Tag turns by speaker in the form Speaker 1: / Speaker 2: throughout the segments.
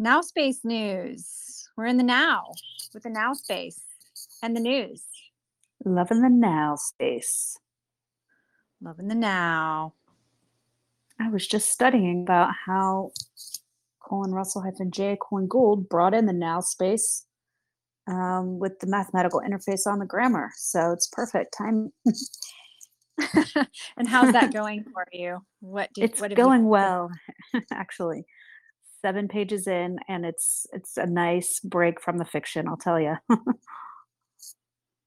Speaker 1: Now Space News. We're in the now with the now space and the news.
Speaker 2: Loving the now space.
Speaker 1: Loving the now.
Speaker 2: I was just studying about how Colin Russell hyphen J. Colin Gould brought in the now space um, with the mathematical interface on the grammar. So it's perfect time.
Speaker 1: and how's that going for you? What did
Speaker 2: It's
Speaker 1: what have you
Speaker 2: going well, actually. Seven pages in, and it's it's a nice break from the fiction. I'll tell you.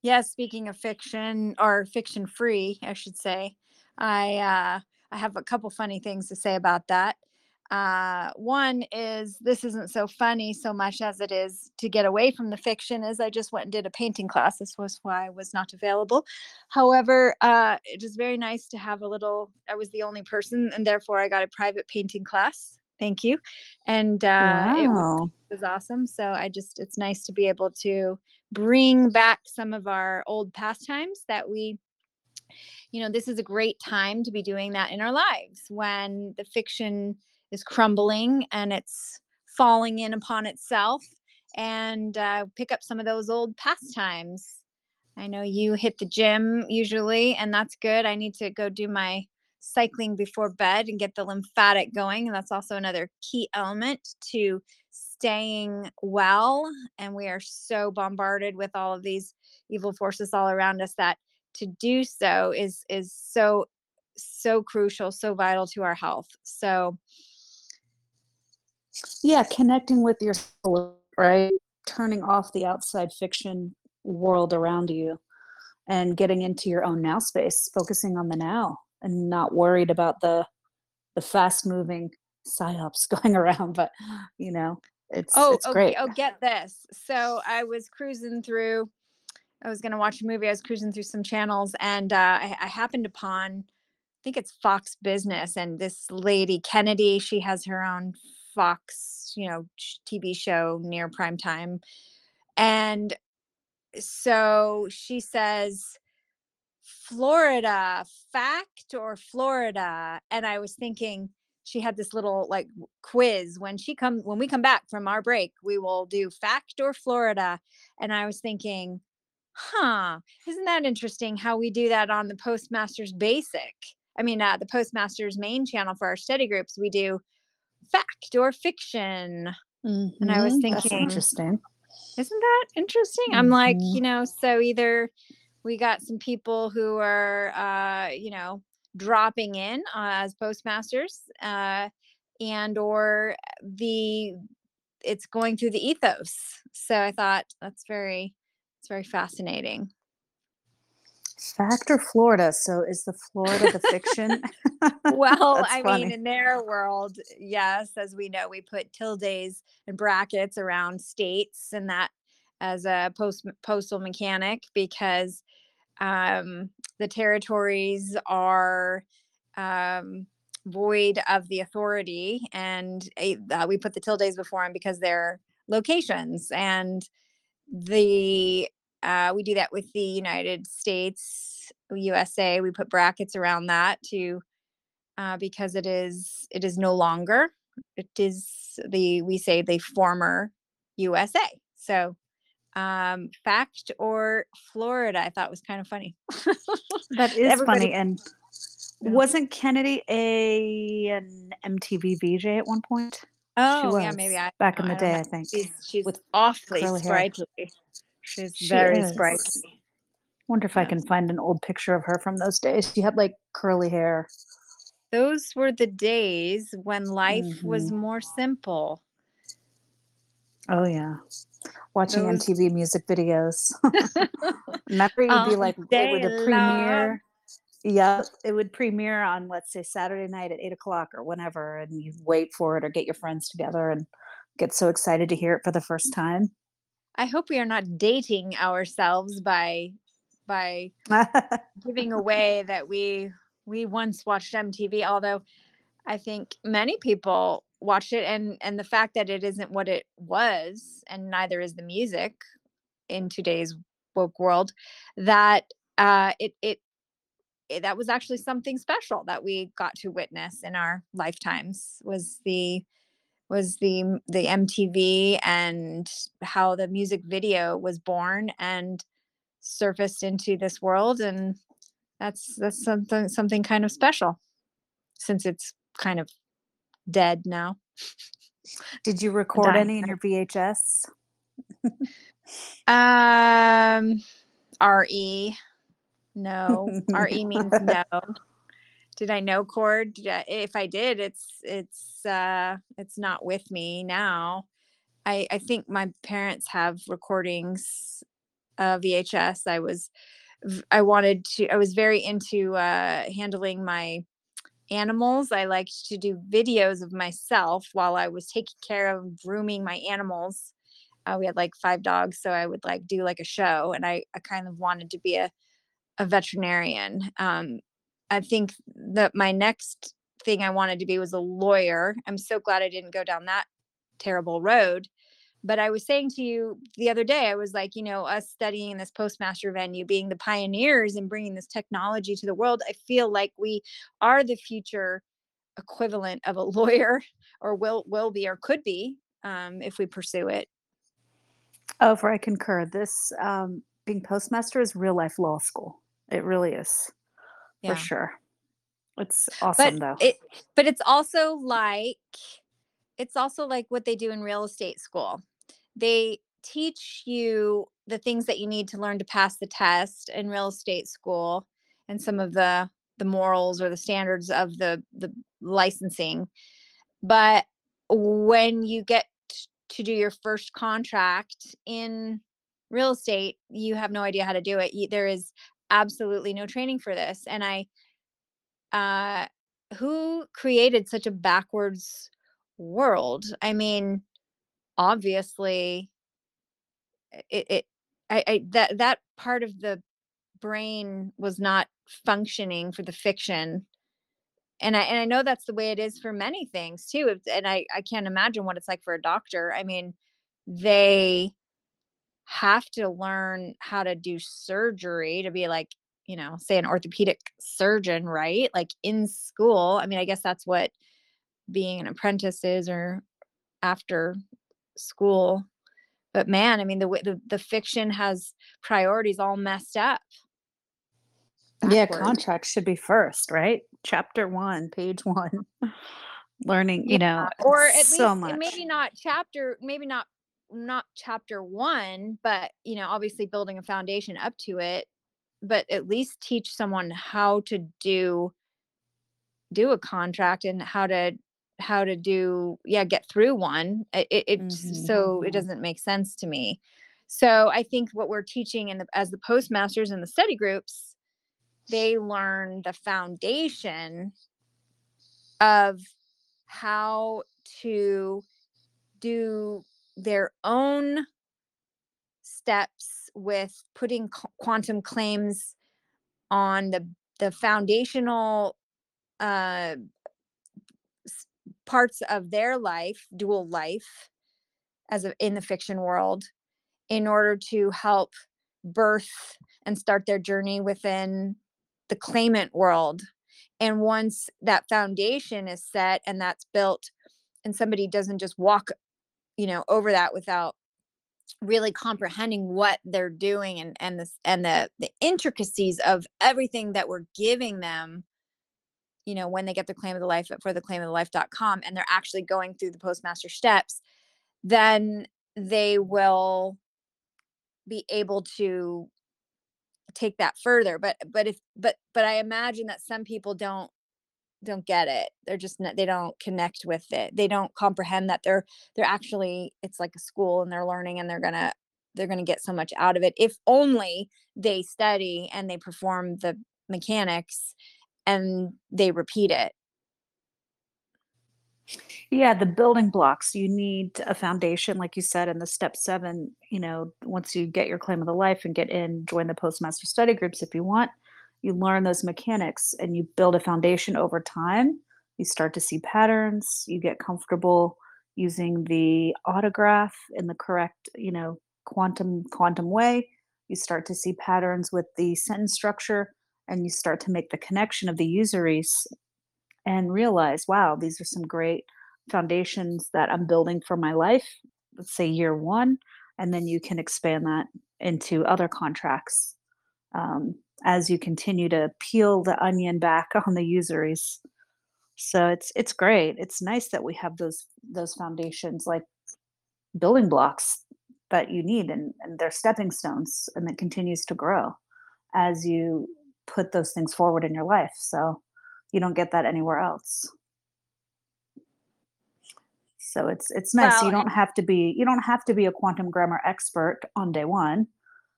Speaker 1: Yeah, speaking of fiction or fiction free, I should say, I uh, I have a couple funny things to say about that. Uh, one is this isn't so funny so much as it is to get away from the fiction. As I just went and did a painting class, this was why I was not available. However, uh, it is very nice to have a little. I was the only person, and therefore I got a private painting class. Thank you, and uh, it was
Speaker 2: wow.
Speaker 1: was awesome. So I just it's nice to be able to bring back some of our old pastimes that we you know this is a great time to be doing that in our lives when the fiction is crumbling and it's falling in upon itself and uh, pick up some of those old pastimes i know you hit the gym usually and that's good i need to go do my cycling before bed and get the lymphatic going and that's also another key element to staying well and we are so bombarded with all of these evil forces all around us that to do so is is so so crucial so vital to our health so
Speaker 2: Yeah, connecting with your soul, right? Turning off the outside fiction world around you and getting into your own now space, focusing on the now and not worried about the the fast moving psyops going around. But you know, it's
Speaker 1: oh
Speaker 2: it's
Speaker 1: okay
Speaker 2: great.
Speaker 1: oh get this so i was cruising through i was going to watch a movie i was cruising through some channels and uh, I, I happened upon i think it's fox business and this lady kennedy she has her own fox you know tv show near prime time and so she says Florida, fact or Florida? And I was thinking she had this little like quiz when she come when we come back from our break, we will do fact or Florida. And I was thinking, huh, isn't that interesting how we do that on the Postmasters basic? I mean, uh, the Postmasters main channel for our study groups, we do fact or fiction. And I was
Speaker 2: hmm That's
Speaker 1: thinking,
Speaker 2: interesting.
Speaker 1: isn't that interesting? I'm like,
Speaker 2: hmm
Speaker 1: you know, so either we got some people who are, uh, you know, dropping in uh, as postmasters, uh, and or the it's going through the ethos. So I thought that's very, it's very fascinating.
Speaker 2: Fact or Florida? So is the Florida the fiction?
Speaker 1: Well, I mean, in their world, yes, as we know, we put tildes and brackets around states and that as a post postal mechanic because um, the territories are um, void of the authority, and uh, we put the tildes before them because they're locations, and the uh, we do that with the United States, USA. We put brackets around that to uh, because it is it is no longer it is the we say the former USA. So um fact or Florida, I thought was kind of funny.
Speaker 2: That is
Speaker 1: Everybody
Speaker 2: funny. And
Speaker 1: yeah.
Speaker 2: wasn't Kennedy a an MTV VJ at one point? She
Speaker 1: Oh yeah, maybe
Speaker 2: was
Speaker 1: I
Speaker 2: back
Speaker 1: don't
Speaker 2: in the
Speaker 1: I don't know.
Speaker 2: day, I think,
Speaker 1: She's she's
Speaker 2: with
Speaker 1: awfully
Speaker 2: curly hair.
Speaker 1: sprightly. She's
Speaker 2: She
Speaker 1: very
Speaker 2: is.
Speaker 1: sprightly.
Speaker 2: Wonder if I
Speaker 1: Yes.
Speaker 2: can find an old picture of her from those days. She had like curly hair.
Speaker 1: Those were the days when life was
Speaker 2: hmm
Speaker 1: more simple.
Speaker 2: Oh yeah, watching
Speaker 1: Those
Speaker 2: MTV music videos. Remember, you'd be
Speaker 1: um,
Speaker 2: like, it would premiere. Yeah, it would premiere on let's say Saturday night at eight o'clock or whenever, and you wait for it or get your friends together and get so excited to hear it for the first time.
Speaker 1: I hope we are not dating ourselves by by giving away that we we once watched MTV, although I think many people watched it and and the fact that it isn't what it was and neither is the music in today's woke world that uh it it, it that was actually something special that we got to witness in our lifetimes was the was the the MTV and how the music video was born and surfaced into this world and that's that's something something kind of special since it's kind of dead now.
Speaker 2: Did you record any in your VHS?
Speaker 1: Um RE no. RE means no. Did I know chord? I- if I did, it's it's uh it's not with me now. I I think my parents have recordings of VHS. I was I wanted to I was very into uh handling my animals. I liked to do videos of myself while I was taking care of grooming my animals. Uh, we had like five dogs, so I would like do like a show, and I I kind of wanted to be a a veterinarian. Um, I think that my next thing I wanted to be was a lawyer. I'm so glad I didn't go down that terrible road. But I was saying to you the other day, I was like, you know, us studying in this postmaster venue, being the pioneers and bringing this technology to the world, I feel like we are the future equivalent of a lawyer, or will will be, or could be, um, if we pursue it.
Speaker 2: Oh, for I concur. This um, being postmaster is real life law school. It really is, for sure. It's
Speaker 1: but
Speaker 2: awesome though.
Speaker 1: it but it's also like it's also like what they do in real estate school they teach you the things that you need to learn to pass the test in real estate school and some of the the morals or the standards of the the licensing. But when you get to do your first contract in real estate you have no idea how to do it. There is absolutely no training for this. And i uh who created such a backwards world? I mean obviously it, it I, I that that part of the brain was not functioning for the fiction. And i and i know that's the way it is for many things too and i i can't imagine what it's like for a doctor. I mean they have to learn how to do surgery to be like you know say an orthopedic surgeon right? Like in school i mean i guess that's what being an apprentice is or after school but man i mean the way the, the fiction has priorities all messed up
Speaker 2: yeah,
Speaker 1: backwards.
Speaker 2: contract should be first, right? Chapter one, page one. Learning, you know,
Speaker 1: or at
Speaker 2: so
Speaker 1: least
Speaker 2: much.
Speaker 1: maybe not chapter maybe not not chapter one but you know obviously building a foundation up to it but at least teach someone how to do do a contract and how to how to do yeah get through one it, it it's
Speaker 2: Mhm.
Speaker 1: so it doesn't make sense to me so i think what we're teaching in the as the postmasters and the study groups they learn the foundation of how to do their own steps with putting qu- quantum claims on the the foundational uh parts of their life dual life as a, in the fiction world in order to help birth and start their journey within the claimant world. And once that foundation is set and that's built and somebody doesn't just walk you know over that without really comprehending what they're doing and and this and the the intricacies of everything that we're giving them you know when they get the claim of the life for the claim of the life.com and they're actually going through the postmaster steps then they will be able to take that further but but if but but i imagine that some people don't don't get it. They're just not, they don't connect with it. They don't comprehend that they're they're actually it's like a school and they're learning and they're gonna they're gonna get so much out of it if only they study and they perform the mechanics and they repeat it
Speaker 2: Yeah, the building blocks. You need a foundation, like you said, in the step seven. You know, once you get your claim of the life and get in, join the postmaster study groups if you want. You learn those mechanics and you build a foundation over time. You start to see patterns. You get comfortable using the autograph in the correct, you know, quantum quantum way. You start to see patterns with the sentence structure, and you start to make the connection of the usuries and realize, wow, these are some great foundations that I'm building for my life, let's say year one, and then you can expand that into other contracts um, as you continue to peel the onion back on the usuries. So it's it's great. It's nice that we have those those foundations like building blocks that you need and, and they're stepping stones and it continues to grow as you put those things forward in your life. So you don't get that anywhere else. So it's it's nice.
Speaker 1: Well,
Speaker 2: You don't have to be you don't have to be a quantum grammar expert on day one.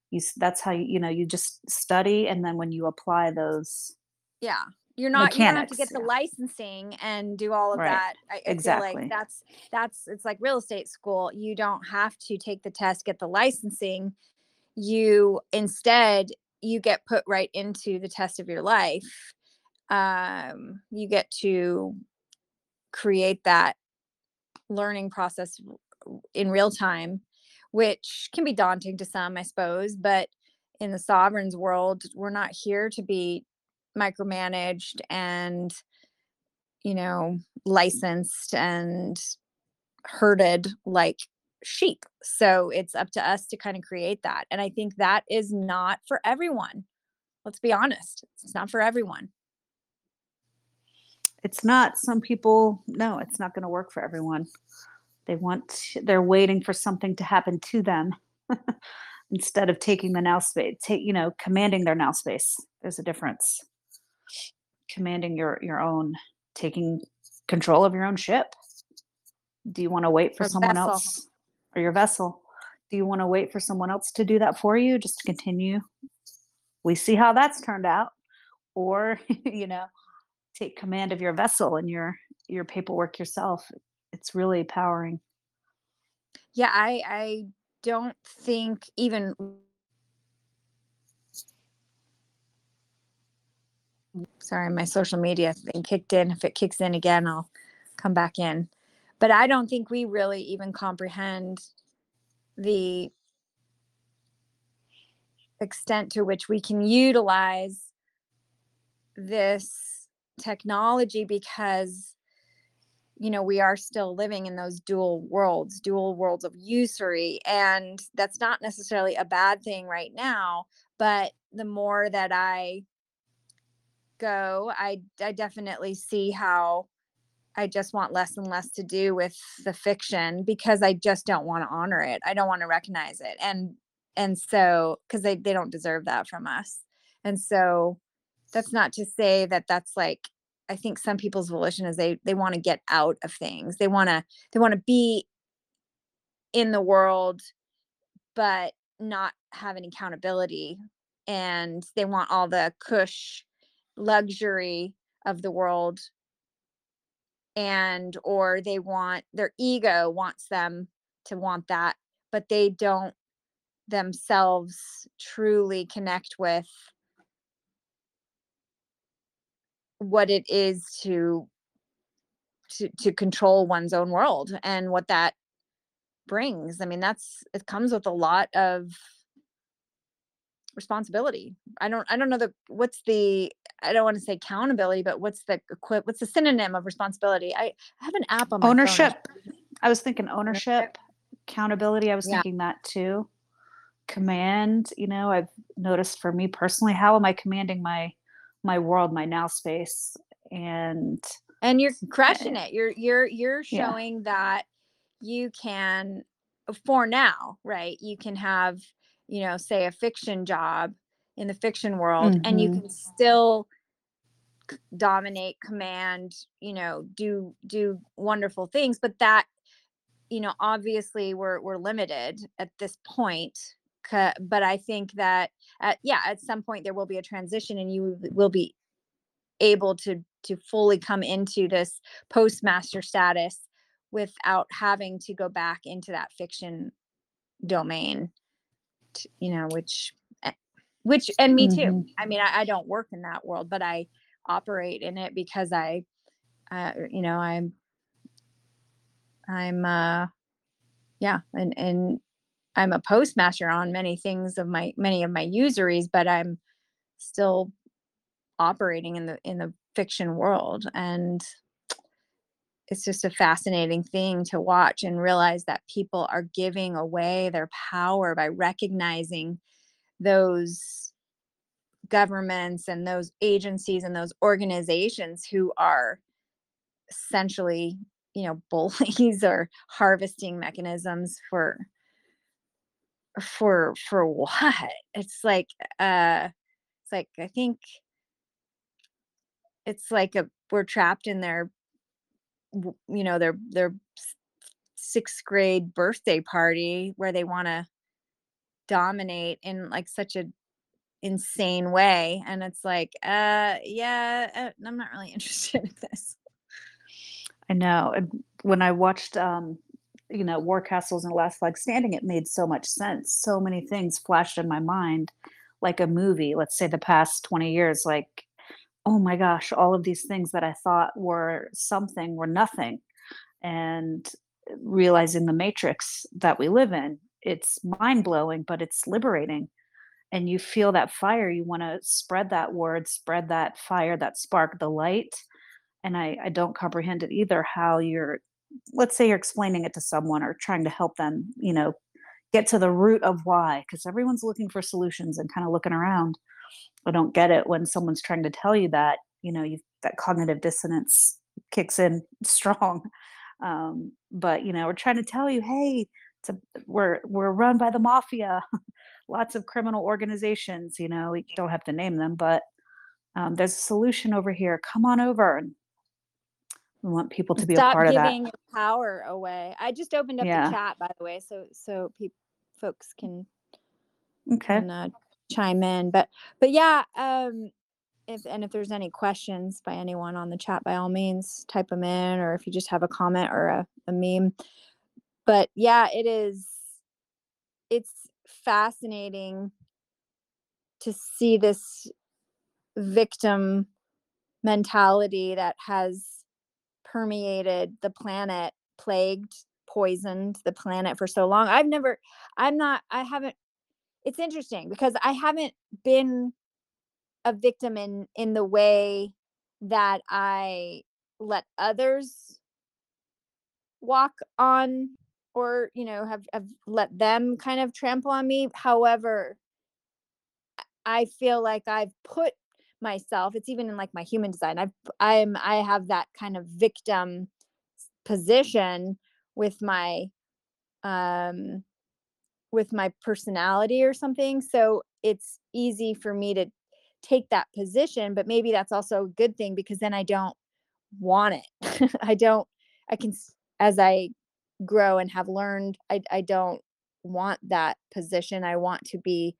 Speaker 2: You that's how you you know you just study and then when you apply those
Speaker 1: yeah, you're not you don't have to get the
Speaker 2: yeah,
Speaker 1: licensing and do all of
Speaker 2: right,
Speaker 1: that. I, I feel like
Speaker 2: exactly,
Speaker 1: that's that's it's like real estate school. You don't have to take the test, get the licensing. You instead you get put right into the test of your life. Um, you get to create that learning process in real time, which can be daunting to some, I suppose. But in the sovereigns world, we're not here to be micromanaged and, you know, licensed and herded like sheep. So it's up to us to kind of create that. And I think that is not for everyone. Let's be honest. It's not for everyone.
Speaker 2: it's not some people no it's not going to work for everyone they want they're waiting for something to happen to them instead of taking the now space take you know commanding their now space there's a difference commanding your your own taking control of your own ship do you want to wait for
Speaker 1: Or
Speaker 2: someone
Speaker 1: vessel.
Speaker 2: else or your vessel. Do you want to wait for someone else to do that for you just to continue? We see how that's turned out. Or you know take command of your vessel and your your paperwork yourself. It's really empowering.
Speaker 1: Yeah, I I don't think even sorry, my social media thing kicked in. If it kicks in again, I'll come back in. But I don't think we really even comprehend the extent to which we can utilize this technology because you know we are still living in those dual worlds dual worlds of usury and that's not necessarily a bad thing right now but the more that i go i i definitely see how i just want less and less to do with the fiction because i just don't want to honor it. I don't want to recognize it. And and so because they they don't deserve that from us. And so that's not to say that that's like i think some people's volition is they they want to get out of things. They want to they want to be in the world but not have any accountability. And they want all the cush luxury of the world and or they want their ego wants them to want that but they don't themselves truly connect with what it is to to to control one's own world and what that brings. I mean that's it comes with a lot of responsibility. I don't i don't know the what's the i don't want to say accountability but what's the equi- what's the synonym of responsibility? I, I have an app on my phone.
Speaker 2: Ownership.
Speaker 1: Should-
Speaker 2: i was thinking
Speaker 1: ownership.
Speaker 2: ownership accountability i was
Speaker 1: yeah.
Speaker 2: thinking that too. Command you know i've noticed for me personally how am i commanding my my world my now space? And
Speaker 1: and you're crushing it. You're you're you're
Speaker 2: yeah.
Speaker 1: showing that you can for now right you can have you know say a fiction job in the fiction world and you
Speaker 2: hmm
Speaker 1: can still dominate command you know do do wonderful things but that you know obviously we're we're limited at this point but i think that at yeah at some point there will be a transition and you will be able to to fully come into this postmaster status without having to go back into that fiction domain t- you know which eh, which and me too.
Speaker 2: Hmm
Speaker 1: i mean I, I don't work in that world but i operate in it because i uh, you know i'm i'm uh yeah and and i'm a postmaster on many things of my many of my usuries but i'm still operating in the in the fiction world. And it's just a fascinating thing to watch and realize that people are giving away their power by recognizing those governments and those agencies and those organizations who are essentially you know bullies or harvesting mechanisms for for for what? It's like uh it's like i think it's like a we're trapped in their you know their their sixth grade birthday party where they want to dominate in like such a insane way and it's like uh yeah uh, i'm not really interested in this
Speaker 2: I know. When I watched, um, you know, War Castles and Last Flag Standing, it made so much sense. So many things flashed in my mind, like a movie. Let's say the past twenty years, like, oh my gosh, all of these things that I thought were something were nothing, and realizing the matrix that we live in. It's mind blowing, but it's liberating. And you feel that fire. You want to spread that word, spread that fire, that spark, the light and I, I don't comprehend it either how you're let's say you're explaining it to someone or trying to help them you know get to the root of why because everyone's looking for solutions and kind of looking around i don't get it when someone's trying to tell you that you know you that cognitive dissonance kicks in strong um, but you know we're trying to tell you hey a, we're we're run by the mafia lots of criminal organizations you know we don't have to name them but um, there's a solution over here. Come on over. And we want people to be a
Speaker 1: stop
Speaker 2: part of that.
Speaker 1: giving power away. I just opened up the chat by the way so so people folks can
Speaker 2: Okay.
Speaker 1: can uh, chime in. But but yeah um if and if there's any questions by anyone on the chat by all means type them in or if you just have a comment or a, a meme. But yeah it is it's fascinating to see this victim mentality that has permeated the planet plagued poisoned the planet for so long. I've never i'm not i haven't it's interesting because i haven't been a victim in in the way that i let others walk on or you know have, have let them kind of trample on me. However i feel like i've put myself it's even in like my human design i've i'm i have that kind of victim position with my um with my personality or something so it's easy for me to take that position but maybe that's also a good thing because then i don't want it. I don't i can as i grow and have learned i i don't want that position i want to be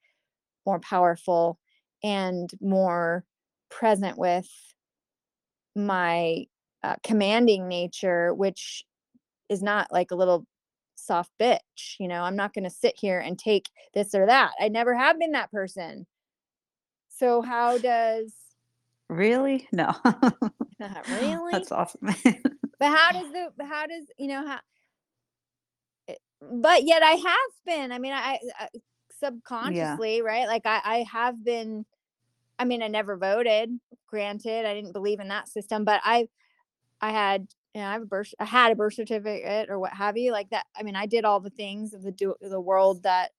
Speaker 1: more powerful and more present with my uh, commanding nature which is not like a little soft bitch you know i'm not going to sit here and take this or that i never have been that person so how does
Speaker 2: Really? No.
Speaker 1: really
Speaker 2: That's awesome.
Speaker 1: but how does the how does you know how but yet i have been i mean i, I subconsciously right like I, I have been i mean i never voted granted i didn't believe in that system but i i had you know, I have a birth I had a birth certificate or what have you like that I mean I did all the things of the do the world that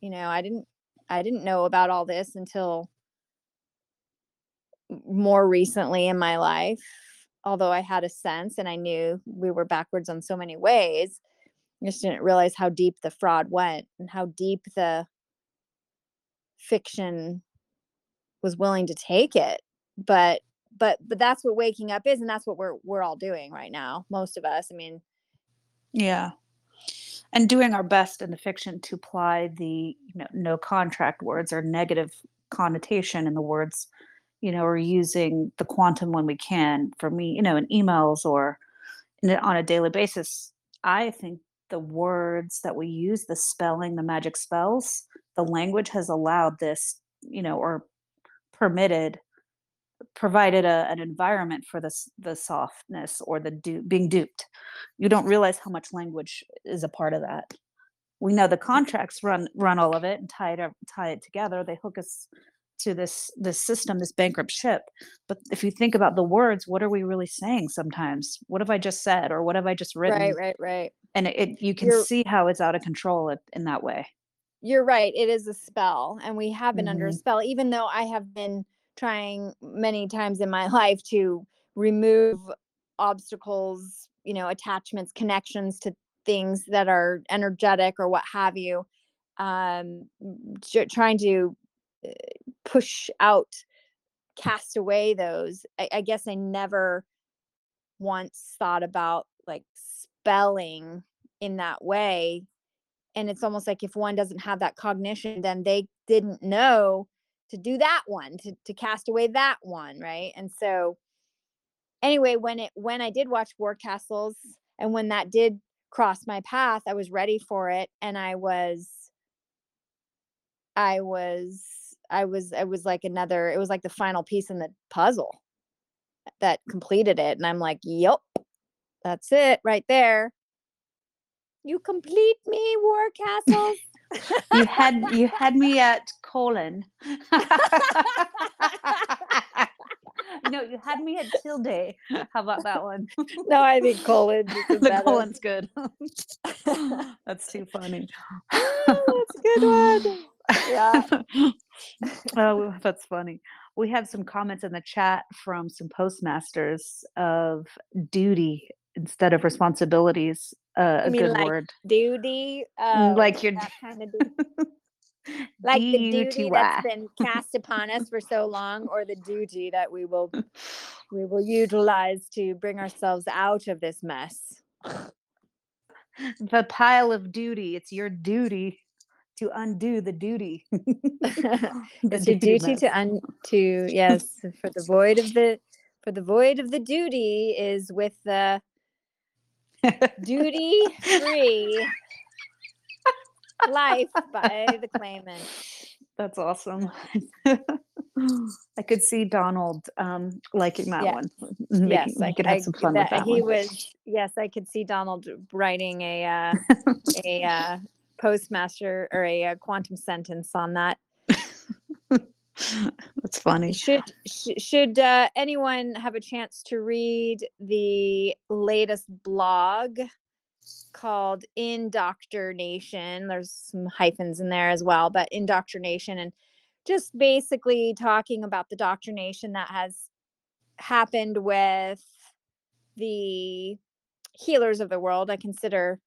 Speaker 1: you know I didn't I didn't know about all this until more recently in my life although I had a sense and I knew we were backwards on so many ways Just didn't realize how deep the fraud went and how deep the fiction was willing to take it but but but that's what waking up is and that's what we're we're all doing right now most of us i mean
Speaker 2: yeah. And doing our best in the fiction to apply the you know no contract words or negative connotation in the words, you know, or using the quantum when we can. For me, you know, in emails or in on a daily basis, I think the words that we use, the spelling, the magic spells, the language has allowed this, you know, or permitted provided a, an environment for this the softness or the du- being duped. You don't realize how much language is a part of that. We know the contracts run run all of it and tie it tie it together. They hook us to this this system, this bankrupt ship. But if you think about the words, what are we really saying sometimes? What have I just said or what have I just written?
Speaker 1: right, right. Right.
Speaker 2: And it, it you can
Speaker 1: You're
Speaker 2: see how it's out of control in that way.
Speaker 1: you're right. It is a spell, and we have been under a
Speaker 2: hmm
Speaker 1: spell, even though I have been trying many times in my life to remove obstacles, you know, attachments, connections to things that are energetic or what have you. Um, j- trying to uh, push out, cast away those. I, I guess I never once thought about like spelling in that way and it's almost like if one doesn't have that cognition then they didn't know to do that one to, to cast away that one right and so anyway when it when i did watch war castles and when that did cross my path i was ready for it and i was i was i was i was like another it was like the final piece in the puzzle that completed it and i'm like yep that's it right there you complete me war castles
Speaker 2: You had you had me at colon. no, you had me at tilde. How about that one?
Speaker 1: no i think colon
Speaker 2: the colon's good. That's too funny.
Speaker 1: Oh, that's a good one yeah
Speaker 2: oh, that's funny. We have some comments in the chat from some postmasters of duty instead of responsibilities. Uh,
Speaker 1: mean
Speaker 2: good
Speaker 1: like
Speaker 2: word.
Speaker 1: duty
Speaker 2: Mm,
Speaker 1: oh
Speaker 2: Like your
Speaker 1: that kind of duty. like the duty
Speaker 2: D-U-T-Y.
Speaker 1: that's been cast upon us for so long or the duty that we will we will utilize to bring ourselves out of this mess
Speaker 2: the pile of duty. It's your duty to undo the duty. the
Speaker 1: it's your duty to un to yes for the void of the for the void of the duty is with the duty free life by the claimant
Speaker 2: That's awesome. I could see Donald um, liking that
Speaker 1: Yeah.
Speaker 2: one. Making,
Speaker 1: yes I,
Speaker 2: could
Speaker 1: I
Speaker 2: have some fun with that
Speaker 1: he
Speaker 2: one.
Speaker 1: was yes i could see donald writing a uh a uh postmaster or a, uh quantum sentence on that.
Speaker 2: That's funny.
Speaker 1: should sh- should uh, anyone have a chance to read the latest blog called indoctrination? There's some hyphens in there as well but indoctrination and just basically talking about the doctrination that has happened with the healers of the world. I consider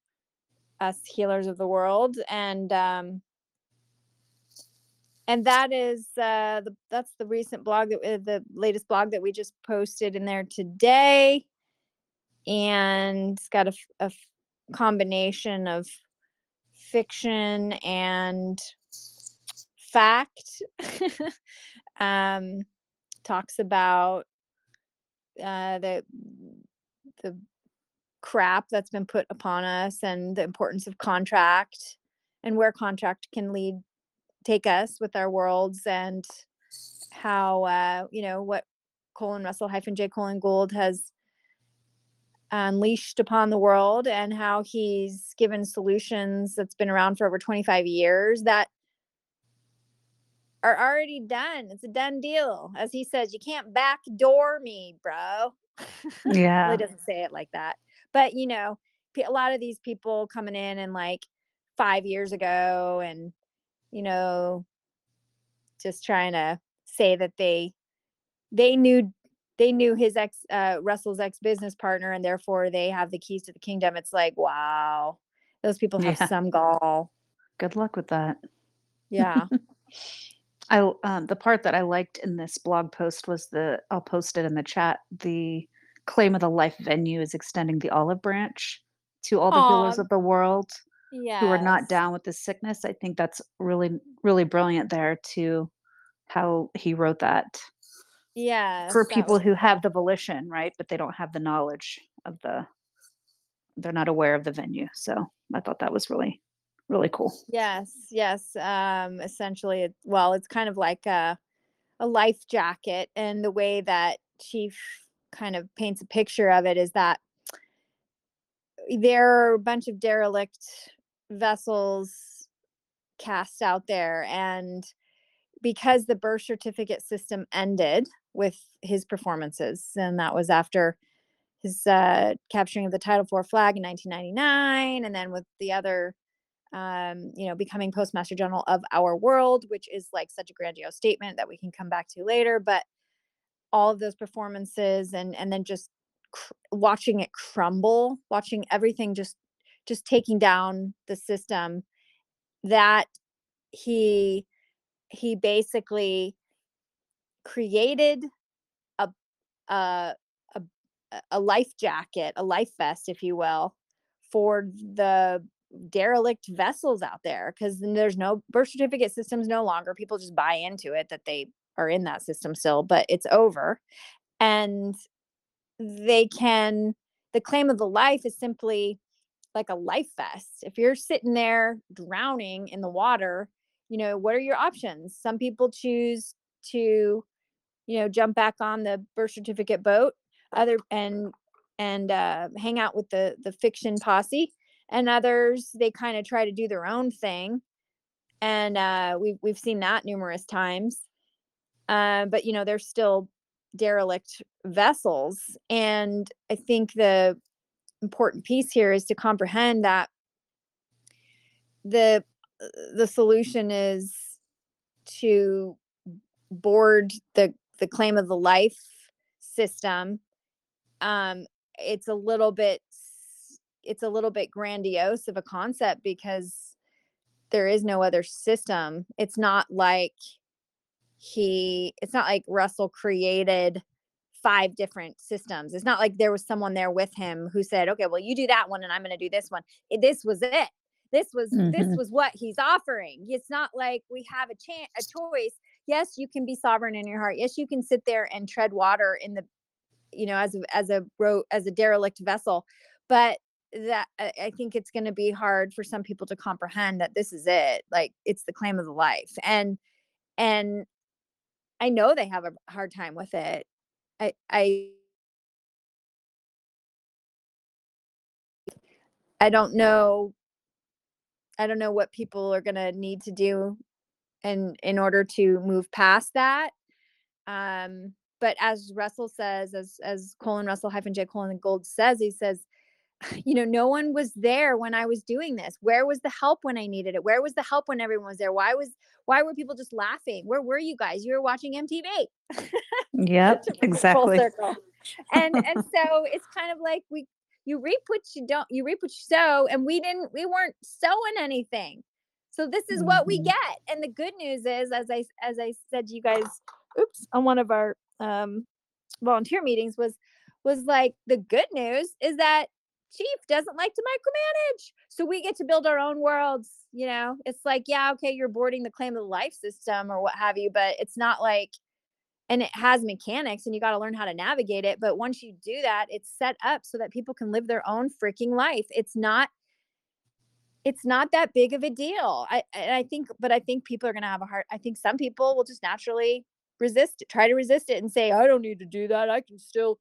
Speaker 1: us healers of the world and um and that is uh the that's the recent blog that uh, the latest blog that we just posted in there today and it's got a combination of fiction and fact. Um talks about uh the the crap that's been put upon us and the importance of contract and where contract can lead take us with our worlds and how uh you know what colin russell hyphen j colin gould has unleashed upon the world and how he's given solutions that's been around for over 25 years that are already done it's a done deal as he says you can't backdoor me bro
Speaker 2: Yeah.
Speaker 1: he doesn't say it like that. But you know, a lot of these people coming in and like five years ago, and you know, just trying to say that they they knew they knew his ex uh, Russell's ex business partner, and therefore they have the keys to the kingdom. It's like, wow, those people have
Speaker 2: Yeah.
Speaker 1: some gall.
Speaker 2: Good luck with that.
Speaker 1: Yeah.
Speaker 2: I um, the part that I liked in this blog post was the I'll post it in the chat. The claim of the life venue is extending the olive branch to all the healers
Speaker 1: Aw,
Speaker 2: of the world who are not down with the sickness. I think that's really really brilliant there to how he wrote that
Speaker 1: Yes.
Speaker 2: for
Speaker 1: that
Speaker 2: people
Speaker 1: was
Speaker 2: who have the volition, right? But they don't have the knowledge of the they're not aware of the venue. So I thought that was really really cool.
Speaker 1: Yes, yes. Um, essentially, it, well, it's kind of like a a life jacket, and the way that Chief kind of paints a picture of it is that there are a bunch of derelict vessels cast out there, and because the birth certificate system ended with his performances, and that was after his uh, capturing of the Title IV flag in 1999, and then with the other, um, you know, becoming Postmaster General of our world, which is like such a grandiose statement that we can come back to later. But all of those performances, and and then just cr- watching it crumble, watching everything just just taking down the system that he he basically created a a a, a life jacket, a life vest, if you will, for the derelict vessels out there because there's no birth certificate systems no longer. People just buy into it that they are in that system still, but it's over. And they can the claim of the life is simply like a life vest. If you're sitting there drowning in the water, you know, what are your options? Some people choose to, you know, jump back on the birth certificate boat, other and and uh, hang out with the the fiction posse, and others they kind of try to do their own thing, and uh, we've we've seen that numerous times. Uh, but you know, they're still derelict vessels, and I think the important piece here is to comprehend that the uh, the solution is to board the the claim of the life system. Um it's a little bit it's a little bit grandiose of a concept because there is no other system. It's not like he it's not like russell created five different systems. It's not like there was someone there with him who said, "Okay, well, you do that one, and I'm going to do this one." It, this was it. This was mm-hmm. this was what he's offering. It's not like we have a chance, a choice. Yes, you can be sovereign in your heart. Yes, you can sit there and tread water in the, you know, as a as a ro- as a derelict vessel, but that I think it's going to be hard for some people to comprehend that this is it. Like it's the claim of the life, and and I know they have a hard time with it I I I don't know I don't know what people are gonna need to do in in order to move past that. Um, but as Russell says, as as Colin Russell hyphen J Colin Gould says, he says, you know, no one was there when I was doing this. Where was the help when I needed it? Where was the help when everyone was there? Why was why were people just laughing? Where were you guys? You were watching MTV.
Speaker 2: Yep, exactly.
Speaker 1: and and so it's kind of like we you reap what you don't you reap what you sow and we didn't we weren't sowing anything. So this is what we
Speaker 2: Mhm.
Speaker 1: get. And the good news is as I as I said to you guys oops on one of our um volunteer meetings was was like the good news is that chief doesn't like to micromanage. So we get to build our own worlds you know? It's like yeah okay you're boarding the claim of the life system or what have you but it's not like and it has mechanics and you got to learn how to navigate it but once you do that it's set up so that people can live their own freaking life. It's not it's not that big of a deal. I and i think but i think people are going to have a hard i think some people will just naturally resist it try to resist it and say i don't need to do that. I can still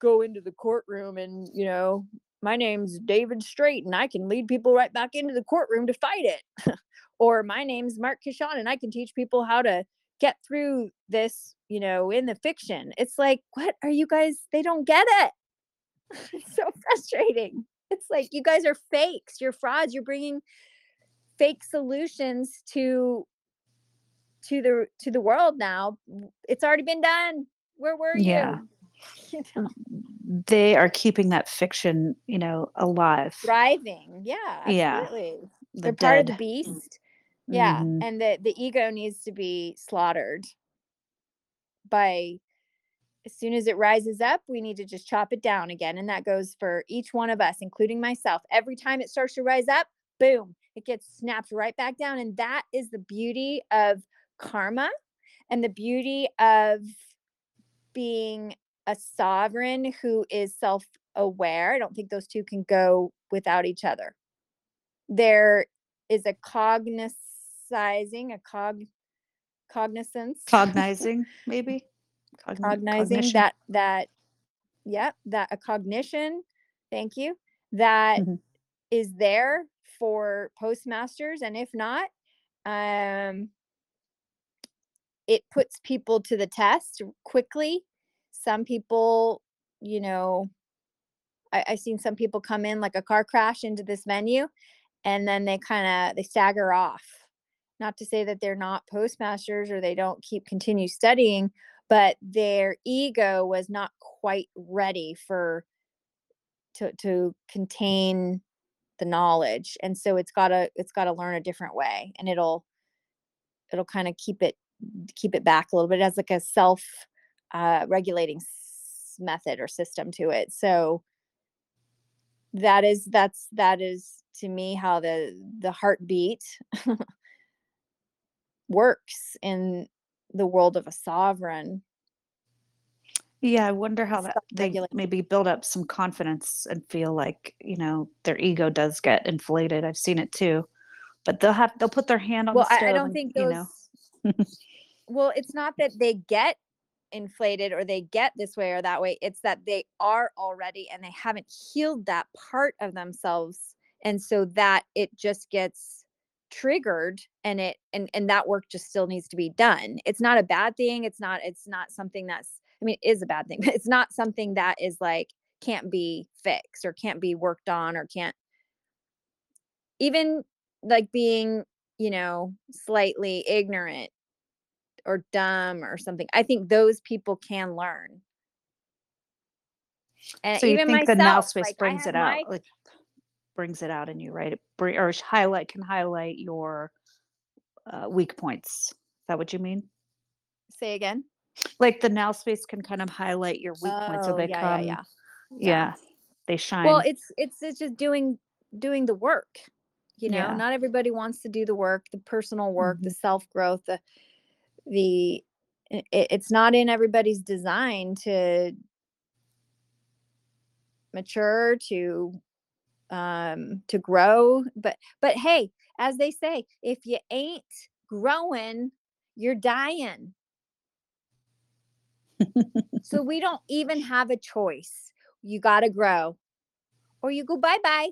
Speaker 1: go into the courtroom and you know my name's David Straight and I can lead people right back into the courtroom to fight it. or my name's Mark Kishan and I can teach people how to get through this, you know, in the fiction. It's like, what are you guys? They don't get it. it's so frustrating. It's like you guys are fakes. You're frauds. You're bringing fake solutions to to the to the world now. It's already been done. Where were you?
Speaker 2: Yeah. they are keeping that fiction, you know, alive.
Speaker 1: Thriving. Yeah,
Speaker 2: Yeah. The
Speaker 1: They're part of the
Speaker 2: dead.
Speaker 1: beast. Yeah.
Speaker 2: Mhm.
Speaker 1: And the the ego needs to be slaughtered by as soon as it rises up, we need to just chop it down again. And that goes for each one of us, including myself. Every time it starts to rise up, boom, it gets snapped right back down. And that is the beauty of karma and the beauty of being a sovereign who is self aware. I don't think those two can go without each other. There is a cognizing, a cog cognizance,
Speaker 2: Cognizing, maybe? Cogni-
Speaker 1: cognizing
Speaker 2: cognition?
Speaker 1: that that yep, that a cognition, thank you, that
Speaker 2: Mhm.
Speaker 1: is there for postmasters and if not, um it puts people to the test quickly. Some people, you know, I, I seen some people come in like a car crash into this venue and then they kind of they stagger off. Not to say that they're not postmasters or they don't keep continue studying, but their ego was not quite ready for to to contain the knowledge and so it's got to it's got to learn a different way and it'll it'll kind of keep it keep it back a little bit as like a self uh regulating s- method or system to it so that is that's that is to me how the the heartbeat works in the world of a sovereign
Speaker 2: Yeah, I wonder how that they maybe build up some confidence and feel like, you know, their ego does get inflated. I've seen it too. But they'll have they'll put their hand on the
Speaker 1: well I, I don't think
Speaker 2: you
Speaker 1: those
Speaker 2: know.
Speaker 1: well it's not that they get inflated or they get this way or that way it's that they are already and they haven't healed that part of themselves and so that it just gets triggered and it and and that work just still needs to be done. It's not a bad thing it's not it's not something that's i mean it is a bad thing but it's not something that is like can't be fixed or can't be worked on or can't even like being you know slightly ignorant or dumb or something i think those people can learn and
Speaker 2: So you think the now
Speaker 1: myself
Speaker 2: space
Speaker 1: like
Speaker 2: brings it out,
Speaker 1: my
Speaker 2: like brings it out in you, right? It bring, or highlight can highlight your uh, weak points. Is that what you mean?
Speaker 1: say again
Speaker 2: Like the now space can kind of highlight your weak points so
Speaker 1: oh
Speaker 2: they
Speaker 1: yeah yeah
Speaker 2: come,
Speaker 1: yeah yeah
Speaker 2: yeah, they shine.
Speaker 1: well it's it's it's just doing doing the work you know
Speaker 2: Yeah.
Speaker 1: not everybody wants to do the work the personal work the
Speaker 2: hmm
Speaker 1: self growth the the i- i- it's not in everybody's design to mature to um to grow but but hey as they say if you ain't growing you're dying so we don't even have a choice you got to grow or you go bye bye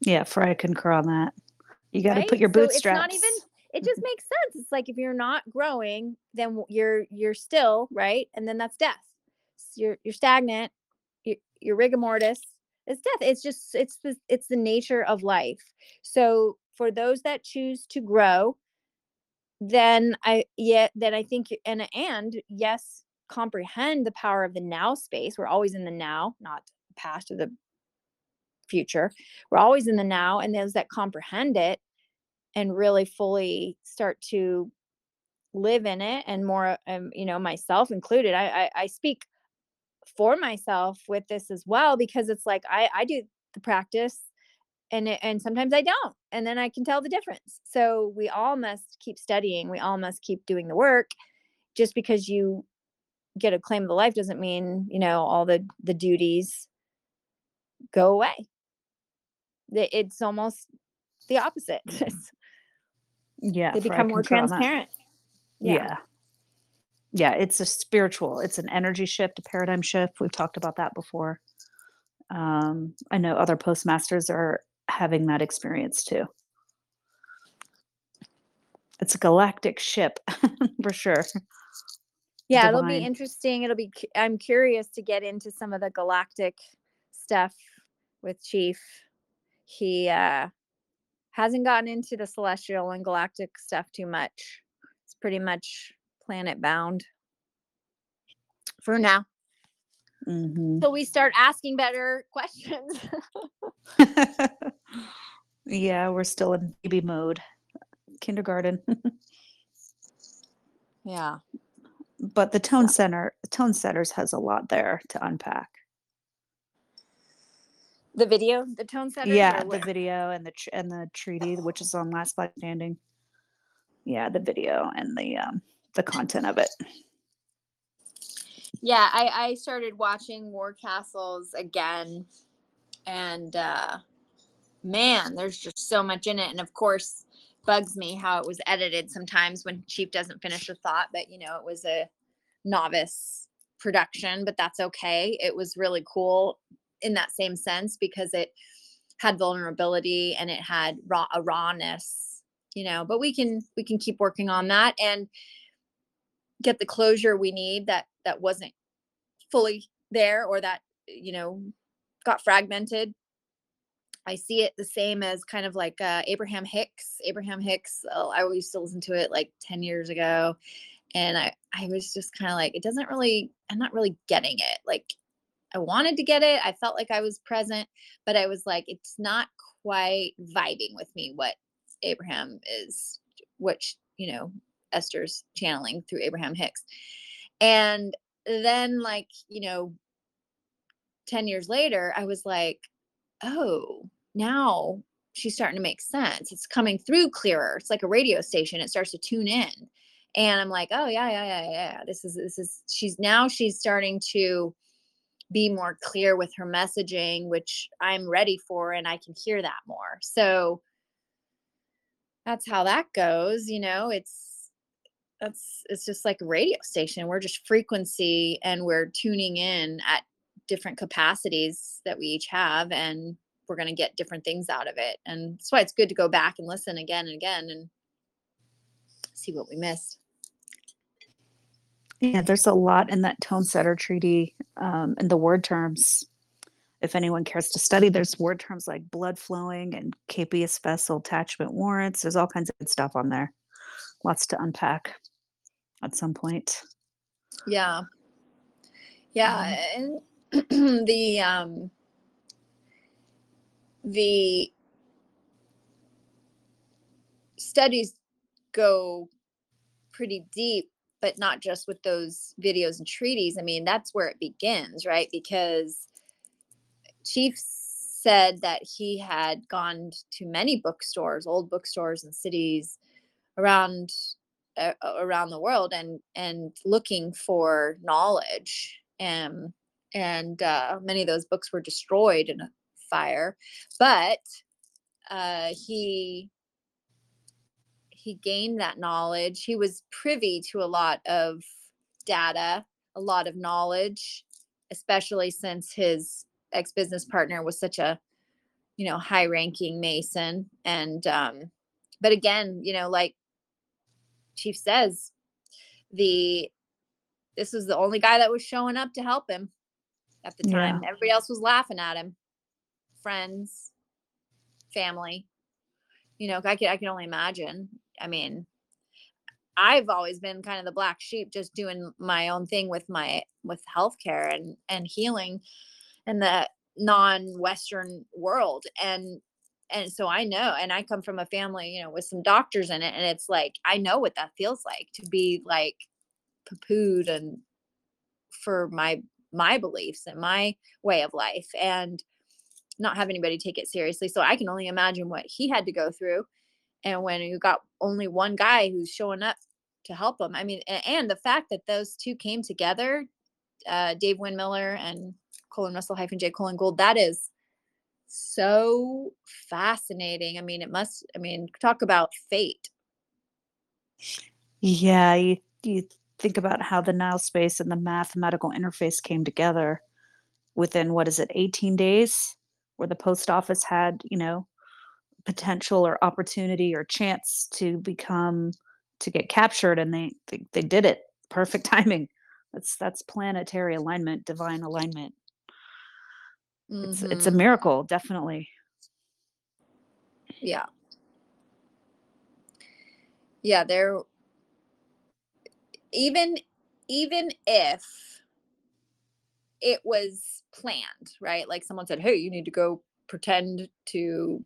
Speaker 2: yeah, Freya concur on that. You got to
Speaker 1: right
Speaker 2: put your
Speaker 1: so it's not
Speaker 2: bootstraps.
Speaker 1: even it just makes sense. It's like if you're not growing then you're you're still right? And then that's death. S- you're you're stagnant you're, you're rigor mortis it's death. It's just it's the it's the nature of life. So for those that choose to grow then i yeah then i think and and yes comprehend the power of the now space. We're always in the now not past or the future. We're always in the now and those that comprehend it and really fully start to live in it and more um, you know myself included I, I i speak for myself with this as well because it's like i i do the practice and it, and sometimes i don't and then i can tell the difference. So we all must keep studying we all must keep doing the work. Just because you get a claim of the life doesn't mean you know all the the duties go away. It's almost the opposite. It's-
Speaker 2: Yeah,
Speaker 1: they become more
Speaker 2: concur on that.
Speaker 1: transparent yeah
Speaker 2: Yeah. Yeah, it's a spiritual, it's an energy shift, a paradigm shift. We've talked about that before. Um, I know other postmasters are having that experience too. It's a galactic ship for sure.
Speaker 1: Yeah, it'll be interesting. It'll be. I'm curious to get into some of the galactic stuff with Chief. He uh hasn't gotten into the celestial and galactic stuff too much. It's pretty much planet bound for now.
Speaker 2: Mhm.
Speaker 1: So we start asking better questions.
Speaker 2: yeah, we're still in baby mode, kindergarten.
Speaker 1: yeah.
Speaker 2: but the tone
Speaker 1: So
Speaker 2: center, tone setters has a lot there to unpack.
Speaker 1: The video, the tone setters,
Speaker 2: Yeah, the video and the tr- and the treaty, which is on Last Flag Standing. Yeah, the video and the um the content of it.
Speaker 1: Yeah, I I started watching War Castles again, and uh man, there's just so much in it. And of course, bugs me how it was edited sometimes when Chief doesn't finish a thought, but you know, it was a novice production, but that's okay. It was really cool in that same sense because it had vulnerability and it had raw a rawness you know, but we can we can keep working on that and get the closure we need that that wasn't fully there or that you know got fragmented I see it the same as kind of like uh, Abraham Hicks. Abraham Hicks, oh, I used to listen to it like 10 years ago. And I, I was just kind of like, it doesn't really, I'm not really getting it. Like, I wanted to get it. I felt like I was present, but I was like, it's not quite vibing with me what Abraham is, which, you know, Esther's channeling through Abraham Hicks. And then, like, you know, 10 years later, I was like, oh, now she's starting to make sense. It's coming through clearer. It's like a radio station. It starts to tune in. And I'm like, oh yeah, yeah, yeah, yeah. This is this is she's now she's starting to be more clear with her messaging, which I'm ready for and I can hear that more. So that's how that goes, you know, it's that's it's just like a radio station. We're just frequency and we're tuning in at different capacities that we each have and we're going to get different things out of it. And that's why it's good to go back and listen again and again and see what we missed.
Speaker 2: Yeah, there's a lot in that tone setter treaty um, and the word terms. If anyone cares to study, there's word terms like blood flowing and capias vessel attachment warrants. There's all kinds of good stuff on there. Lots to unpack at some point.
Speaker 1: Yeah. Yeah. Um, and the um the studies go pretty deep but not just with those videos and treaties i mean that's where it begins right? Because chief said that he had gone to many bookstores old bookstores and cities around uh, around the world and and looking for knowledge and and uh, many of those books were destroyed in a fire but uh, he he gained that knowledge he was privy to a lot of data a lot of knowledge especially since his ex-business partner was such a you know high ranking mason and um but again you know like chief says the this was the only guy that was showing up to help him at the time yeah. everybody else was laughing at him friends, family. You know, I can I can only imagine. I mean, I've always been kind of the black sheep, just doing my own thing with my with healthcare and and healing in the non-Western world. And and so I know, and I come from a family, you know, with some doctors in it, and it's like I know what that feels like to be like poo-pooed and for my my beliefs and my way of life. And not have anybody take it seriously. So I can only imagine what he had to go through. And when you got only one guy who's showing up to help him, I mean, and the fact that those two came together, uh, Dave Windmiller and Colin Russell hyphen J colon Gould, that is so fascinating. I mean, it must, I mean, talk about fate.
Speaker 2: Yeah, you, you think about how the now space and the mathematical interface came together within what is it, 18 days? where the post office had, you know, potential or opportunity or chance to become to get captured and they they, they did it. Perfect timing. That's that's planetary alignment, divine alignment. Mm-hmm. It's it's a mm-hmm. miracle, definitely.
Speaker 1: Yeah. Yeah, there even even if it was planned, right? Like someone said, "Hey, you need to go pretend to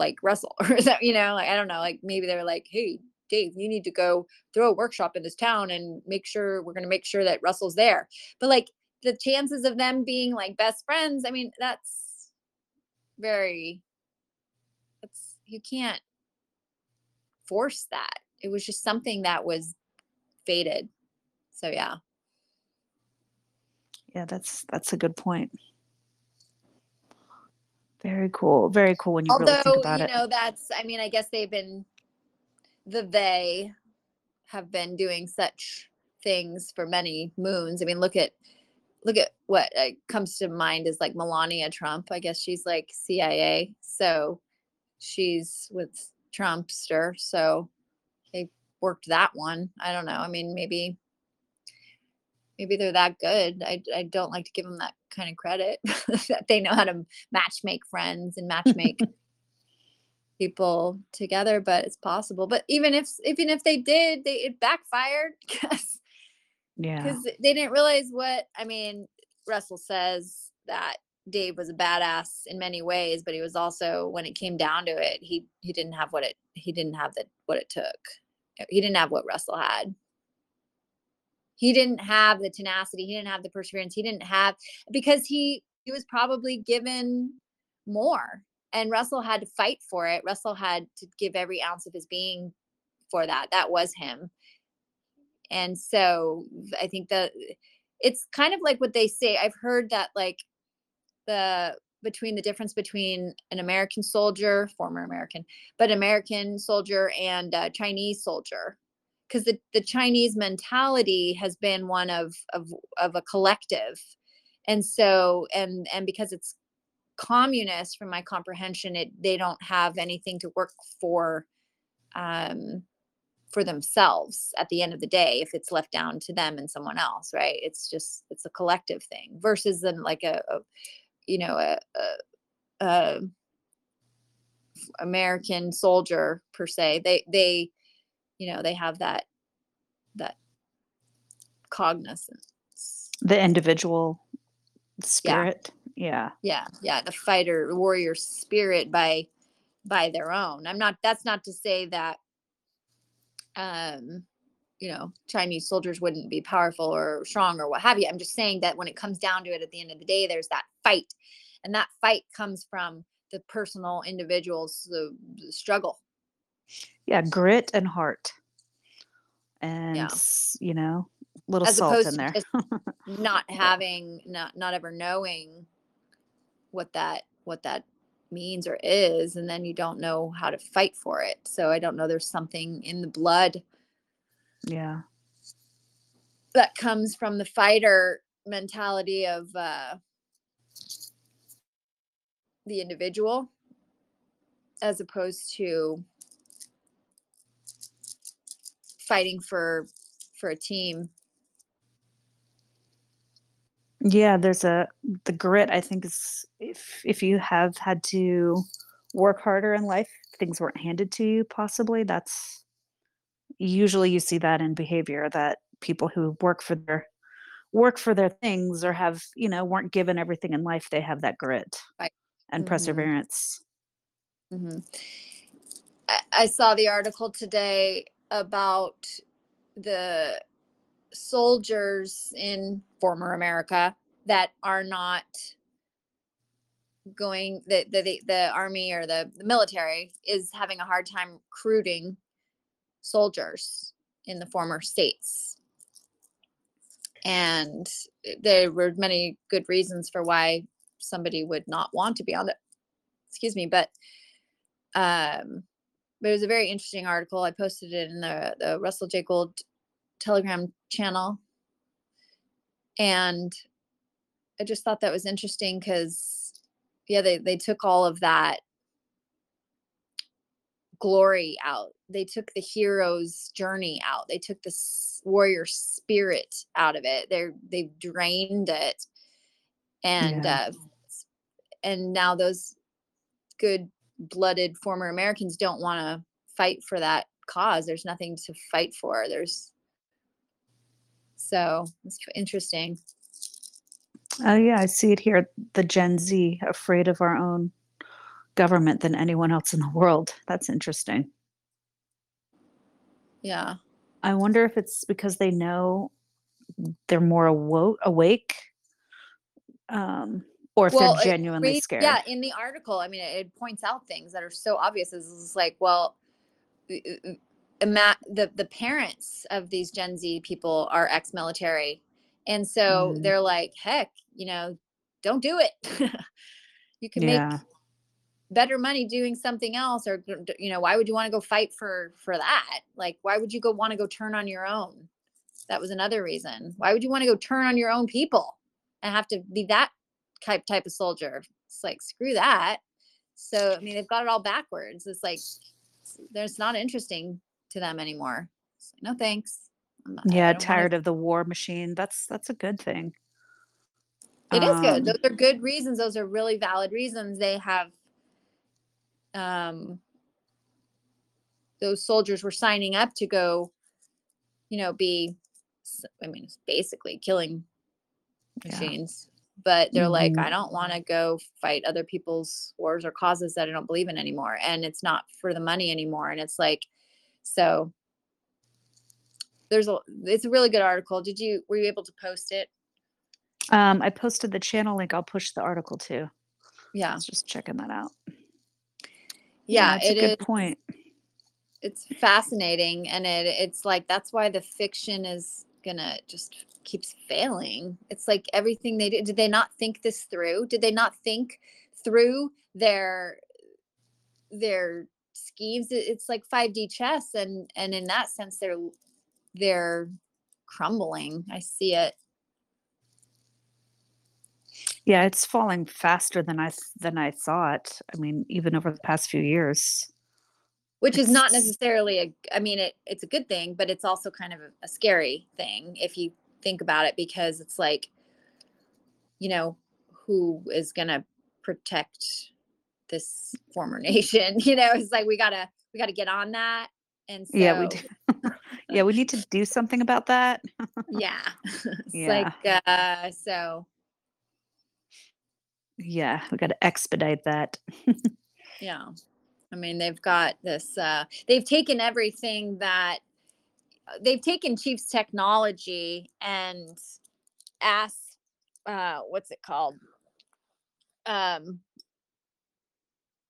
Speaker 1: like wrestle," or you know, like I don't know, like maybe they were like, "Hey, Dave, you need to go throw a workshop in this town and make sure we're going to make sure that Russell's there." But like the chances of them being like best friends, I mean, that's very it's you can't force that. It was just something that was fated. So yeah.
Speaker 2: Yeah, that's that's a good point. Very cool. Very cool when you really think
Speaker 1: Although,
Speaker 2: about
Speaker 1: you
Speaker 2: it.
Speaker 1: know, that's, I mean, I guess they've been, the they have been doing such things for many moons. I mean, look at, look at what uh, comes to mind is like Melania Trump. I guess she's like CIA. So she's with Trumpster, so they worked that one. I don't know. I mean, maybe maybe they're that good. I I don't like to give them that kind of credit that they know how to match make friends and match make people together, but it's possible. But even if even if they did, they it backfired because
Speaker 2: Yeah.
Speaker 1: because they didn't realize what I mean. Russell says that Dave was a badass in many ways, but he was also when it came down to it, he he didn't have what it he didn't have that what it took. He didn't have what Russell had. He didn't have the tenacity. He didn't have the perseverance. He didn't have because he he was probably given more, and Russell had to fight for it. Russell had to give every ounce of his being for that. That was him and so i think that it's kind of like what they say i've heard that like the between the difference between an american soldier former american but american soldier and a chinese soldier because the, the chinese mentality has been one of, of of a collective. And so and and because it's communist from my comprehension it they don't have anything to work for um for themselves at the end of the day if it's left down to them and someone else right? It's just it's a collective thing versus then like a, a you know a, a, a american soldier per se. They they you know they have that that cognizance.
Speaker 2: The individual spirit. Yeah.
Speaker 1: yeah yeah the fighter warrior spirit by by their own. I'm not that's not to say that um you know chinese soldiers wouldn't be powerful or strong or what have you. I'm just saying that when it comes down to it at the end of the day there's that fight. And that fight comes from the personal individuals the, the struggle
Speaker 2: Yeah. Grit and heart. And,
Speaker 1: Yeah.
Speaker 2: you know, little
Speaker 1: as
Speaker 2: salt
Speaker 1: opposed
Speaker 2: in
Speaker 1: to
Speaker 2: there.
Speaker 1: just not having not not ever knowing what that what that means or is and then you don't know how to fight for it so i don't know there's something in the blood
Speaker 2: yeah.
Speaker 1: that comes from the fighter mentality of uh the individual as opposed to fighting for for a team
Speaker 2: Yeah, there's a the grit I think is if if you have had to work harder in life, things weren't handed to you possibly, that's usually you see that in behavior that people who work for their work for their things or have, you know, weren't given everything in life, they have that grit
Speaker 1: Right.
Speaker 2: and
Speaker 1: Mhm.
Speaker 2: perseverance.
Speaker 1: hmm I, I saw the article today about the soldiers in former America that are not going the the the, army or the, the military is having a hard time recruiting soldiers in the former states. And there were many good reasons for why somebody would not want to be on it excuse me but um but it was a very interesting article. I posted it in the, the russell j. Gould telegram channel. And i just thought that was interesting because yeah they, they took all of that glory out. They took the hero's journey out. They took the warrior spirit out of it. They're they've drained it. And
Speaker 2: Yeah.
Speaker 1: uh and now those good blooded former americans don't want to fight for that cause there's nothing to fight for there's so it's interesting
Speaker 2: Oh yeah, I see it here. The Gen Z afraid of our own government than anyone else in the world. That's interesting.
Speaker 1: yeah
Speaker 2: I wonder if it's because they know they're more awo- awake, um, or if
Speaker 1: Well,
Speaker 2: they're genuinely
Speaker 1: reads-
Speaker 2: scared.
Speaker 1: Yeah, in the article, I mean, it, it points out things that are so obvious. It's like, well, the the parents of these Gen Z people are ex-military, and so
Speaker 2: Mm.
Speaker 1: they're like, heck, you know, don't do it. you can
Speaker 2: Yeah.
Speaker 1: make better money doing something else, or you know, why would you want to go fight for for that? Like, why would you go want to go turn on your own? That was another reason. Why would you want to go turn on your own people and have to be that type type of soldier? It's like screw that. So I mean, they've got it all backwards. It's like there's not interesting to them anymore. Like, no thanks. Not,
Speaker 2: Yeah, tired
Speaker 1: to.
Speaker 2: of the war machine. That's that's a good thing.
Speaker 1: It is good. Those
Speaker 2: Um,
Speaker 1: are good reasons. Those are really valid reasons. They have um those soldiers were signing up to go, you know, be I mean, it's basically killing machines. But they're like,
Speaker 2: hmm
Speaker 1: I don't want to go fight other people's wars or causes that I don't believe in anymore. And it's not for the money anymore. And it's like, so there's a it's a really good article. Did you were you able to post it?
Speaker 2: Um, I posted the channel link. I'll push the article too. I
Speaker 1: Yeah.
Speaker 2: was just checking that out.
Speaker 1: Yeah,
Speaker 2: Yeah, it's a good
Speaker 1: is.
Speaker 2: point.
Speaker 1: It's fascinating and it it's like that's why the fiction is gonna just keeps failing. It's like everything they did. Did they not think this through? Did they not think through their their schemes? It's like 5D chess and and in that sense they're they're crumbling. I see it.
Speaker 2: Yeah, it's falling faster than I than I thought. I mean, even over the past few years.
Speaker 1: which is not necessarily a i mean it it's a good thing but it's also kind of a, a scary thing if you think about it because it's like you know who is going to protect this former nation you know it's like we gotta we gotta get on that and so
Speaker 2: yeah, we do. yeah, we need to do something about that.
Speaker 1: yeah it's
Speaker 2: Yeah.
Speaker 1: like uh so
Speaker 2: Yeah, we got to expedite that.
Speaker 1: yeah i mean they've got this uh they've taken everything that they've taken chief's technology and asked uh what's it called? Um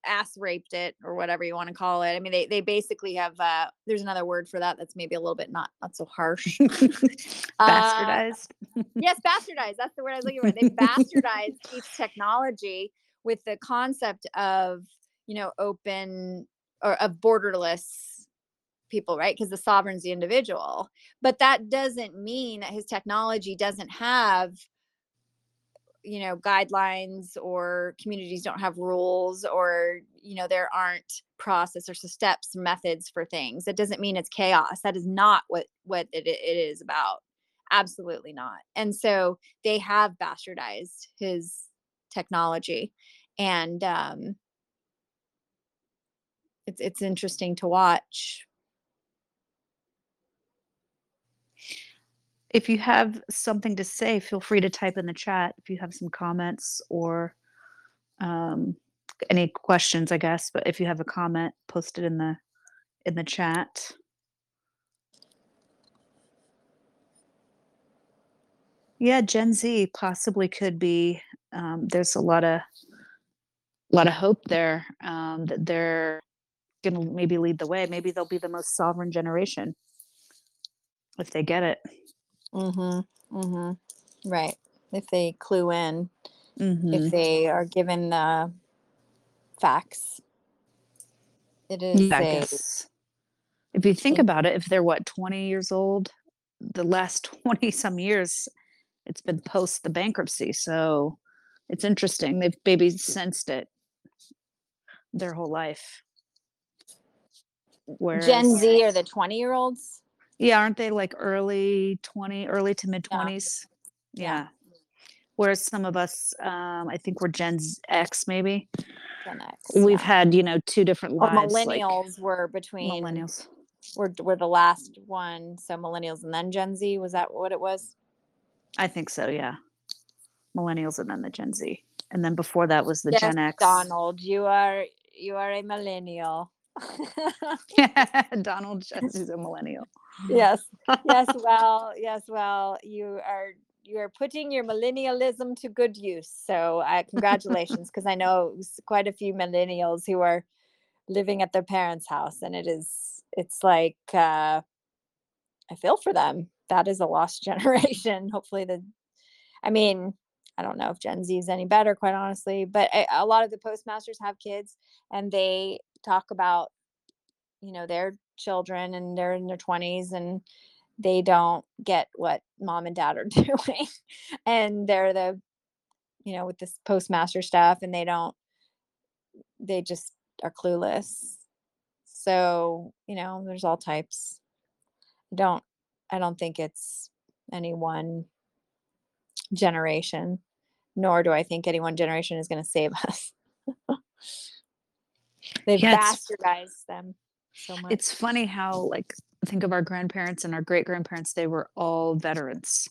Speaker 1: ass raped it or whatever you want to call it. I mean they they basically have uh there's another word for that that's maybe a little bit not not so harsh. Uh
Speaker 2: Bastardized.
Speaker 1: yes bastardized that's the word i was looking for. They bastardized chief's technology with the concept of you know open or of borderless people right? Because the sovereign's the individual. But that doesn't mean that his technology doesn't have you know guidelines or communities don't have rules or you know there aren't process or steps methods for things. That doesn't mean it's chaos. That is not what what it, it is about. Absolutely not. And so they have bastardized his technology. And um it's it's interesting to watch
Speaker 2: If you have something to say, feel free to type in the chat if you have some comments or um, any questions, I guess. But if you have a comment, post it in the in the chat. Yeah, Gen Z possibly could be. Um, there's a lot of a lot of hope there um, that they're going to maybe lead the way. Maybe they'll be the most sovereign generation if they get it.
Speaker 1: Mm-hmm mm-hmm right if they clue in if they are given the facts it is
Speaker 2: Yeah, I
Speaker 1: a
Speaker 2: guess if you think
Speaker 1: in-
Speaker 2: about it, if they're what 20 years old, the last 20 some years, it's been post the bankruptcy. So it's interesting. They've maybe sensed it their whole life.
Speaker 1: gen
Speaker 2: Whereas,
Speaker 1: z or the 20 year olds
Speaker 2: yeah, aren't they like early 20, early to mid
Speaker 1: yeah
Speaker 2: 20s?
Speaker 1: yeah
Speaker 2: Yeah. Whereas some of us, um, I think we're Gen Z- X, maybe.
Speaker 1: gen x
Speaker 2: We've
Speaker 1: yeah
Speaker 2: had, you know, two different lives, like
Speaker 1: millennials were between
Speaker 2: millennials.
Speaker 1: were, were the last one so millennials and then gen z was that what it was
Speaker 2: I think so, yeah. Millennials and then the Gen Z. And then before that was the
Speaker 1: yes
Speaker 2: Gen X.
Speaker 1: donald you are you are a millennial
Speaker 2: Donald Gen Z's a millennial.
Speaker 1: Yes. Yes well yes well you are you are putting your millennialism to good use so uh, congratulations because i know quite a few millennials who are living at their parents house and it is it's like uh i feel for them. That is a lost generation. Hopefully the i mean i don't know if gen z is any better quite honestly but a, a lot of the postmasters have kids and they talk about you know their children and they're in their 20s and they don't get what mom and dad are doing and they're the you know with this postmaster stuff and they don't they just are clueless So, you know, there's all types. I Don't I don't think it's any one generation, nor do I think any one generation is going to save us. They've
Speaker 2: Yeah,
Speaker 1: bastardized them so much.
Speaker 2: It's funny how, like, think of our grandparents and our great grandparents, they were all veterans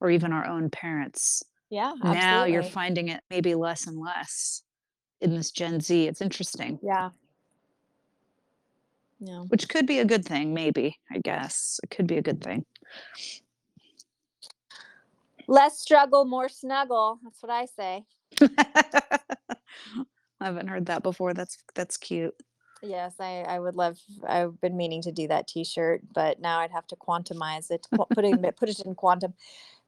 Speaker 2: or even our own parents.
Speaker 1: yeah,
Speaker 2: Now you're finding it maybe less and less in this Gen Z. It's interesting,
Speaker 1: Yeah. Yeah.
Speaker 2: which could be a good thing, maybe, I guess. It could be a good thing.
Speaker 1: Less struggle, more snuggle. That's what I say.
Speaker 2: I haven't heard that before. That's that's cute.
Speaker 1: Yes, I, I would love. I've been meaning to do that T-shirt, but now I'd have to quantumize it, qu- put it put it in quantum.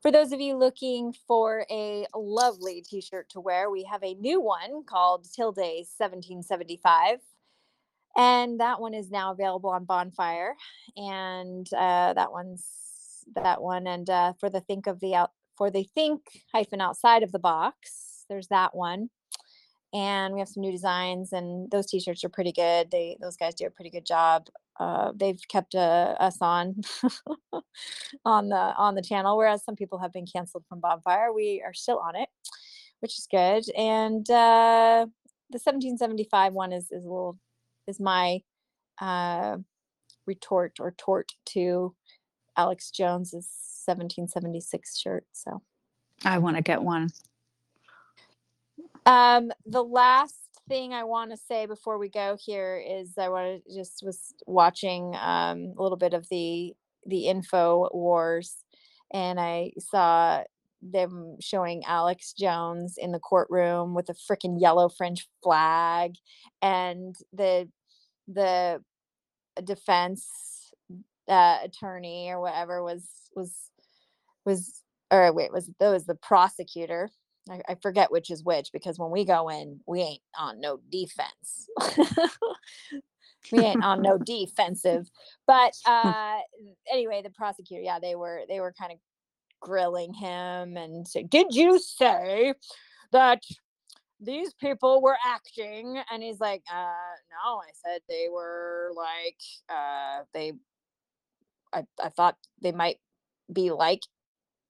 Speaker 1: For those of you looking for a lovely T-shirt to wear, we have a new one called Tilde 1775, and that one is now available on Bonfire. And uh, that one's that one. And uh, for the think of the out for the think hyphen outside of the box, there's that one and we have some new designs and those t-shirts are pretty good. They those guys do a pretty good job. Uh, they've kept uh, us on on the on the channel whereas some people have been canceled from bonfire. We are still on it which is good. And uh, the 1775 one is is a little is my uh, retort or tort to alex jones's 1776 shirt so.
Speaker 2: I want to get one.
Speaker 1: Um, the last thing I want to say before we go here is I want to just was watching um a little bit of the the info wars and I saw them showing Alex Jones in the courtroom with a freaking yellow fringe flag and the the defense uh, attorney or whatever was was was or wait was that was the prosecutor I, I forget which is which because when we go in, we ain't on no defense. we ain't on no defensive. But uh anyway, the prosecutor, yeah, they were they were kind of grilling him and say, Did you say that these people were acting? And he's like, uh no, I said they were like uh they I, I thought they might be like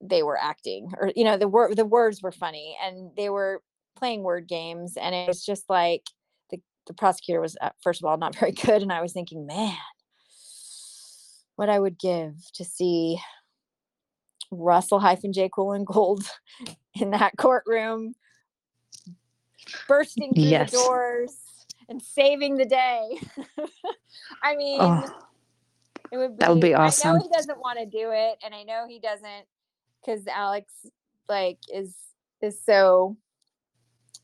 Speaker 1: they were acting or you know the word the words were funny and they were playing word games and it was just like the the prosecutor was uh, first of all not very good and i was thinking man what i would give to see russell hyphen j. colon Gould in that courtroom bursting through
Speaker 2: Yes.
Speaker 1: the doors and saving the day. I mean
Speaker 2: Oh,
Speaker 1: it would be,
Speaker 2: That would be awesome
Speaker 1: I know he doesn't want to do it, and I know he doesn't because Alex like is is so,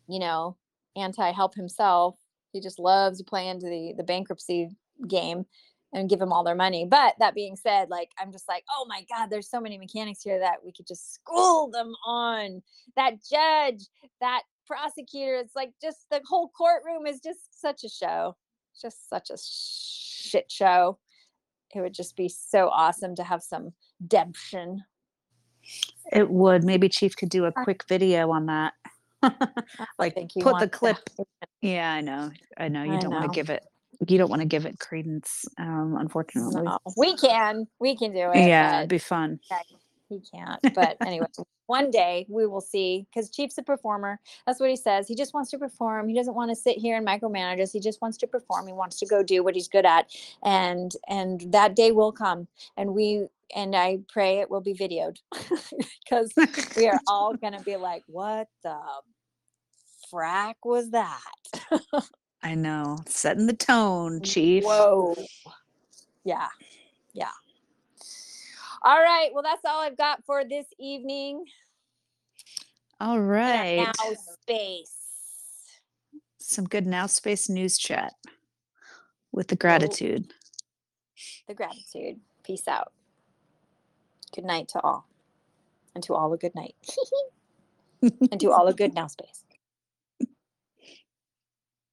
Speaker 1: you know, anti help himself. He just loves to play into the the bankruptcy game and give them all their money. But that being said, like I'm just like, oh my god, there's so many mechanics here that we could just school them on. That judge, that prosecutor, it's like just the whole courtroom is just such a show. Just such a shit show it would just be so awesome to have some demption.
Speaker 2: It would. Maybe Chief could do a quick video on that. like
Speaker 1: think
Speaker 2: put the clip. Yeah, I know. I know. You
Speaker 1: I
Speaker 2: don't want
Speaker 1: know.
Speaker 2: to give it. You don't want to give it credence. Um, unfortunately.
Speaker 1: No, we can, we can do it.
Speaker 2: yeah, it'd be fun.
Speaker 1: he can't. But anyway, one day we will see. Because Chief's a performer. That's what he says. He just wants to perform. He doesn't want to sit here and micromanage us. He just wants to perform. He wants to go do what he's good at. And and that day will come. And we and I pray it will be videoed because we are all gonna be like, what the frack was that?
Speaker 2: I know. Setting the tone, Chief.
Speaker 1: Whoa. Yeah. Yeah. All right. Well, that's all I've got for this evening.
Speaker 2: All right.
Speaker 1: Now space.
Speaker 2: Some good now space news chat with the gratitude.
Speaker 1: The gratitude. Peace out. Good night to all. And to all a good night. and to all a good now space.